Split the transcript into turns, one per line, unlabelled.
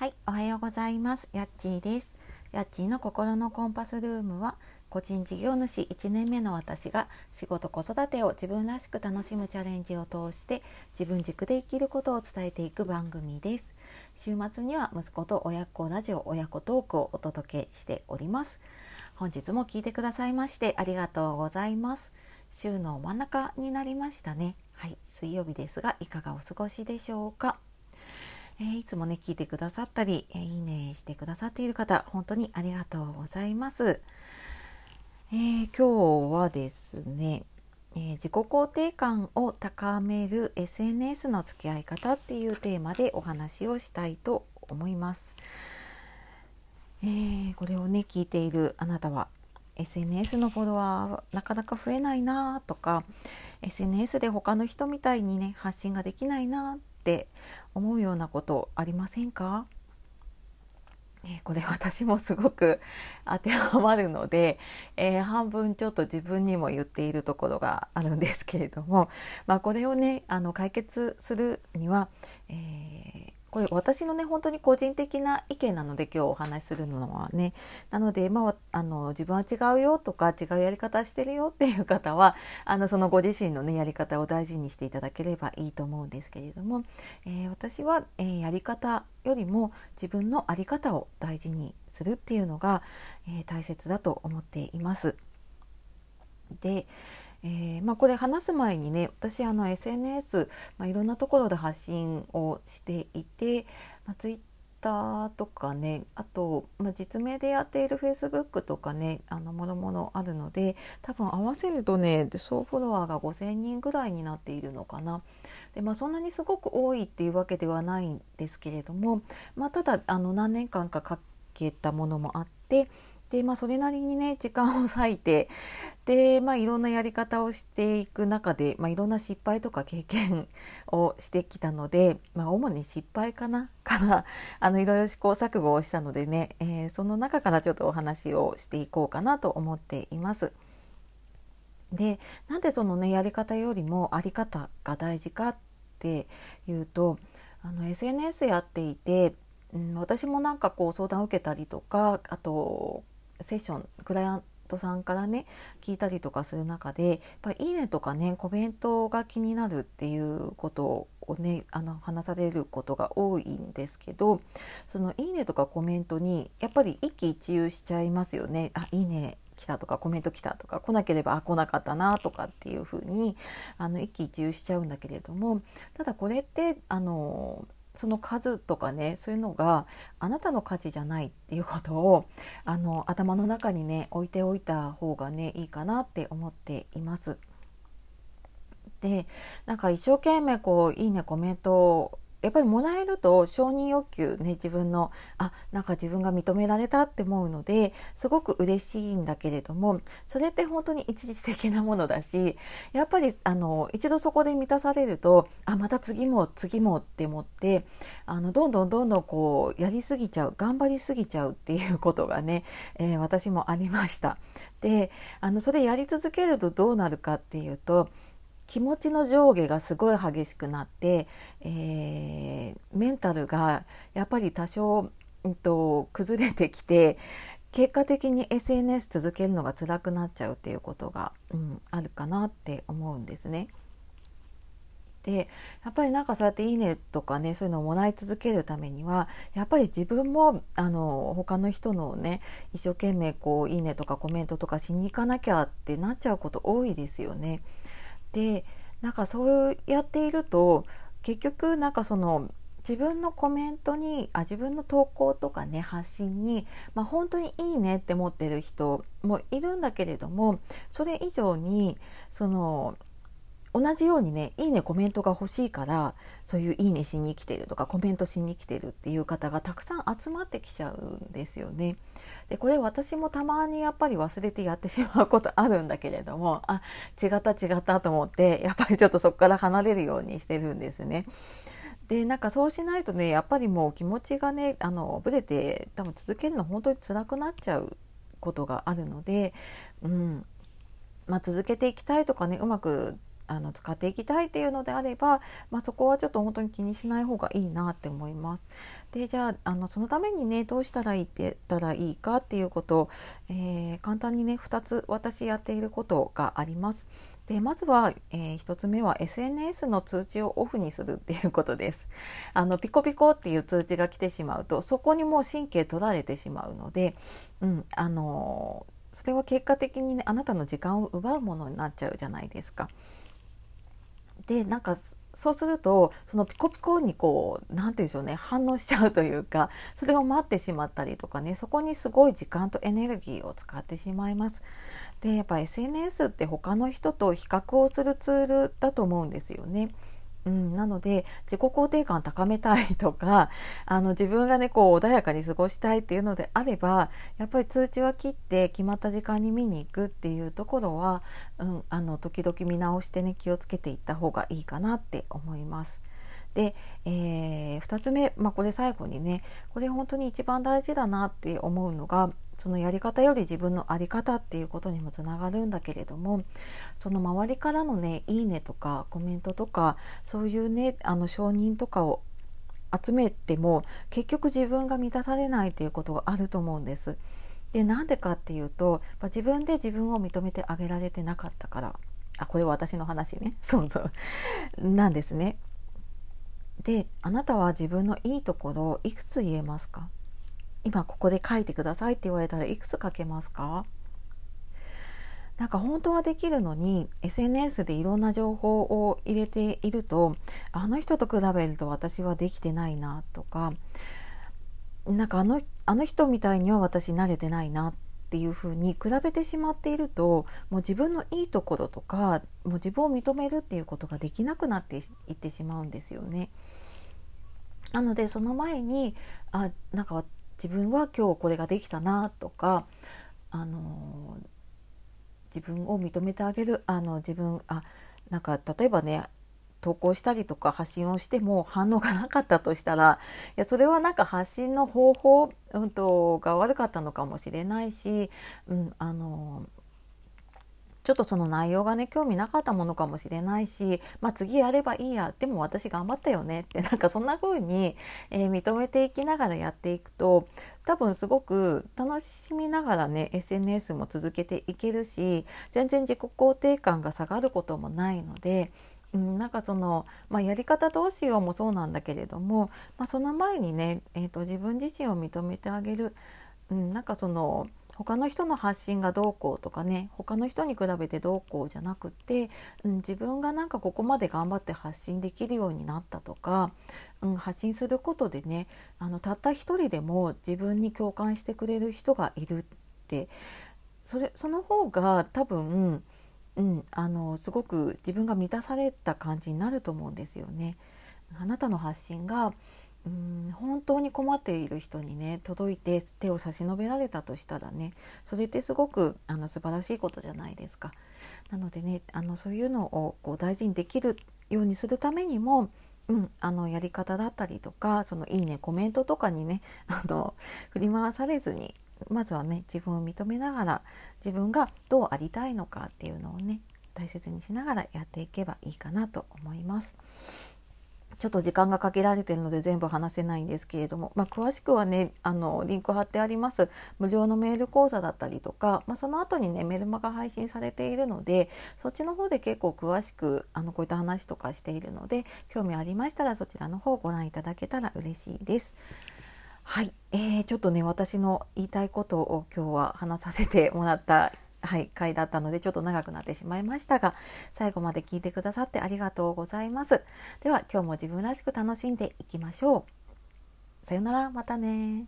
はい、おはようございます。やっちーです。やっちーの心のコンパスルームは、個人事業主1年目の私が仕事子育てを自分らしく楽しむチャレンジを通して自分軸で生きることを伝えていく番組です。週末には息子と親子ラジオ親子トークをお届けしております。本日も聞いてくださいましてありがとうございます。週の真ん中になりましたね。はい、水曜日ですがいかがお過ごしでしょうか？えー、いつもね聞いてくださったり、えー、いいねしてくださっている方本当にありがとうございます。えー、今日はですね、え自己肯定感を高める SNS の付き合い方っていうテーマでお話をしたいと思います。えこれをね聞いているあなたは SNS のフォロワーなかなか増えないなとか SNS で他の人みたいにね発信ができないなって思うようなことありませんか？えこれ私もすごく当てはまるので、えー、半分ちょっと自分にも言っているところがあるんですけれども、まあ、これをねあの解決するには、えーこれ私のね本当に個人的な意見なので今日お話しするのはねなので、まあ、あの自分は違うよとか違うやり方してるよっていう方はあのそのご自身のねやり方を大事にしていただければいいと思うんですけれども、えー、私は、えー、やり方よりも自分の在り方を大事にするっていうのが、えー、大切だと思っています。でえー、まあ、これ話す前にね私あの SNS、まあ、いろんなところで発信をしていて、まあ、ツイッターとかねあと、まあ、実名でやっているフェイスブックとかねあのもろもろあるので多分合わせるとね総フォロワーが5,000人ぐらいになっているのかな。でまあ、そんなにすごく多いっていうわけではないんですけれども、まあ、ただあの何年間かかけたものもあってでまあそれなりにね時間を割いてでまあいろんなやり方をしていく中で、まあ、いろんな失敗とか経験をしてきたので、まあ、主に失敗かな からあのいろいろ試行錯誤をしたのでね、えー、その中からちょっとお話をしていこうかなと思っています。でなんでそのねやり方よりもあり方が大事かっていうとあの SNS やっていて、うん、私もなんかこう相談を受けたりとかあとセッションクライアントさんからね聞いたりとかする中でやっぱ「いいね」とかねコメントが気になるっていうことをねあの話されることが多いんですけどその「いいね」とかコメントにやっぱり一喜一憂しちゃいますよね。あいいね来たとかコメント来たとか来なければあ来なかったなとかっていうふうにあの一喜一憂しちゃうんだけれどもただこれってあのその数とかねそういうのがあなたの価値じゃないっていうことをあの頭の中にね置いておいた方がねいいかなって思っています。でなんか一生懸命こういいねコメントをやっぱりもらえると承認欲求ね自分のあなんか自分が認められたって思うのですごく嬉しいんだけれどもそれって本当に一時的なものだしやっぱりあの一度そこで満たされるとあまた次も次もって思ってあのどんどんどんどんこうやりすぎちゃう頑張りすぎちゃうっていうことがね、えー、私もありました。であのそれやり続けるとどうなるかっていうと気持ちの上下がすごい激しくなって、えー、メンタルがやっぱり多少、うんと、崩れてきて結果的に SNS 続けるのが辛くなっちゃうっていうことが、うん、あるかなって思うんですね。でやっぱりなんかそうやって「いいね」とかねそういうのをもらい続けるためにはやっぱり自分もあの他の人のね一生懸命こう「いいね」とかコメントとかしに行かなきゃってなっちゃうこと多いですよね。でなんかそうやっていると結局なんかその自分のコメントにあ自分の投稿とかね発信に、まあ、本当にいいねって思ってる人もいるんだけれどもそれ以上にその同じようにね、いいねコメントが欲しいから、そういういいねしに来てるとかコメントしに来てるっていう方がたくさん集まってきちゃうんですよね。で、これ私もたまにやっぱり忘れてやってしまうことあるんだけれども、あ、違った違ったと思って、やっぱりちょっとそこから離れるようにしてるんですね。でなんかそうしないとねやっぱりもう気持ちがねあのぶれて多分続けるの本当に辛くなっちゃうことがあるので、うんまあ、続けていきたいとかねうまくあの使っていきたいっていうのであれば、まあ、そこはちょっと本当に気にしない方がいいなって思います。でじゃああのそのためにねどうしたらいいって言ったらいいかっていうことを、えー、簡単にね2つ私やっていることがあります。でまずは、えー、1つ目は SNS の通知をオフにするっていうことです。あのピコピコっていう通知が来てしまうとそこにもう神経取られてしまうので、うん、あのそれは結果的にねあなたの時間を奪うものになっちゃうじゃないですか。でなんかそうするとそのピコピコにこう何て言うんでしょうね反応しちゃうというか それを待ってしまったりとかねそこにすごい時間とエネルギーを使ってしまいます。でやっぱ SNS って他の人と比較をするツールだと思うんですよね。うん、なので自己肯定感高めたいとか あの自分がねこう穏やかに過ごしたいっていうのであればやっぱり通知は切って決まった時間に見に行くっていうところは、うん、あの時々見直してね気をつけていった方がいいかなって思います。で、えー、2つ目、まあ、これ最後にねこれ本当に一番大事だなって思うのがそのやり方より自分の在り方っていうことにもつながるんだけれどもその周りからのね「いいね」とかコメントとかそういうねあの承認とかを集めても結局自分が満たされないっていうことがあると思うんです。でなんでかっていうと自分で自分を認めてあげられてなかったからあこれは私の話ね そうそうなんですね。であなたは自分のいいところをいくつ言えますか？今ここで書いてくださいって言われたらいくつ書けますか？なんか本当はできるのに SNS でいろんな情報を入れているとあの人と比べると私はできてないなとかなんかあのあの人みたいには私慣れてないなっていうふうに比べてしまっているともう自分のいいところとかもう自分を認めるっていうことができなくなっていってしまうんですよね。なのでその前にあなんか自分は今日これができたなとかあの自分を認めてあげるあの自分あなんか例えばね投稿したりとか発信をしても反応がなかったとしたらいやそれはなんか発信の方法、うんと、が悪かったのかもしれないし、うん、あのちょっとその内容がね興味なかったものかもしれないし、まあ、次やればいいやでも私頑張ったよねってなんかそんな風に、えー、認めていきながらやっていくと多分すごく楽しみながらね SNS も続けていけるし全然自己肯定感が下がることもないのでうん、なんかその、まあ、やり方どうしようもそうなんだけれども、まあ、その前にね、えーと、自分自身を認めてあげる、うん、なんかその他の人の発信がどうこうとかね他の人に比べてどうこうじゃなくって、うん、自分がなんかここまで頑張って発信できるようになったとか、うん、発信することでねあのたった一人でも自分に共感してくれる人がいるってそれその方が多分うん、あのすごく自分が満たされた感じになると思うんですよね。あなたの発信が本当に困っている人にね届いて手を差し伸べられたとしたらねそれってすごくあの素晴らしいことじゃないですか。なのでねあのそういうのをこう大事にできるようにするためにもうん、あのやり方だったりとかそのいいねコメントとかにね あの振り回されずにまずはね自分を認めながら自分がどうありたいのかっていうのをね大切にしながらやっていけばいいかなと思います。ちょっと時間がかけられてるので全部話せないんですけれども、まあ、詳しくはねあのリンク貼ってあります無料のメール講座だったりとか、まあ、その後にねメルマが配信されているのでそっちの方で結構詳しくあのこういった話とかしているので興味ありましたらそちらの方ご覧いただけたら嬉しいです。はい、えー、ちょっとね私の言いたいことを今日は話させてもらったはい、回だったのでちょっと長くなってしまいましたが最後まで聞いてくださってありがとうございます。では今日も自分らしく楽しんでいきましょう。さよならまたね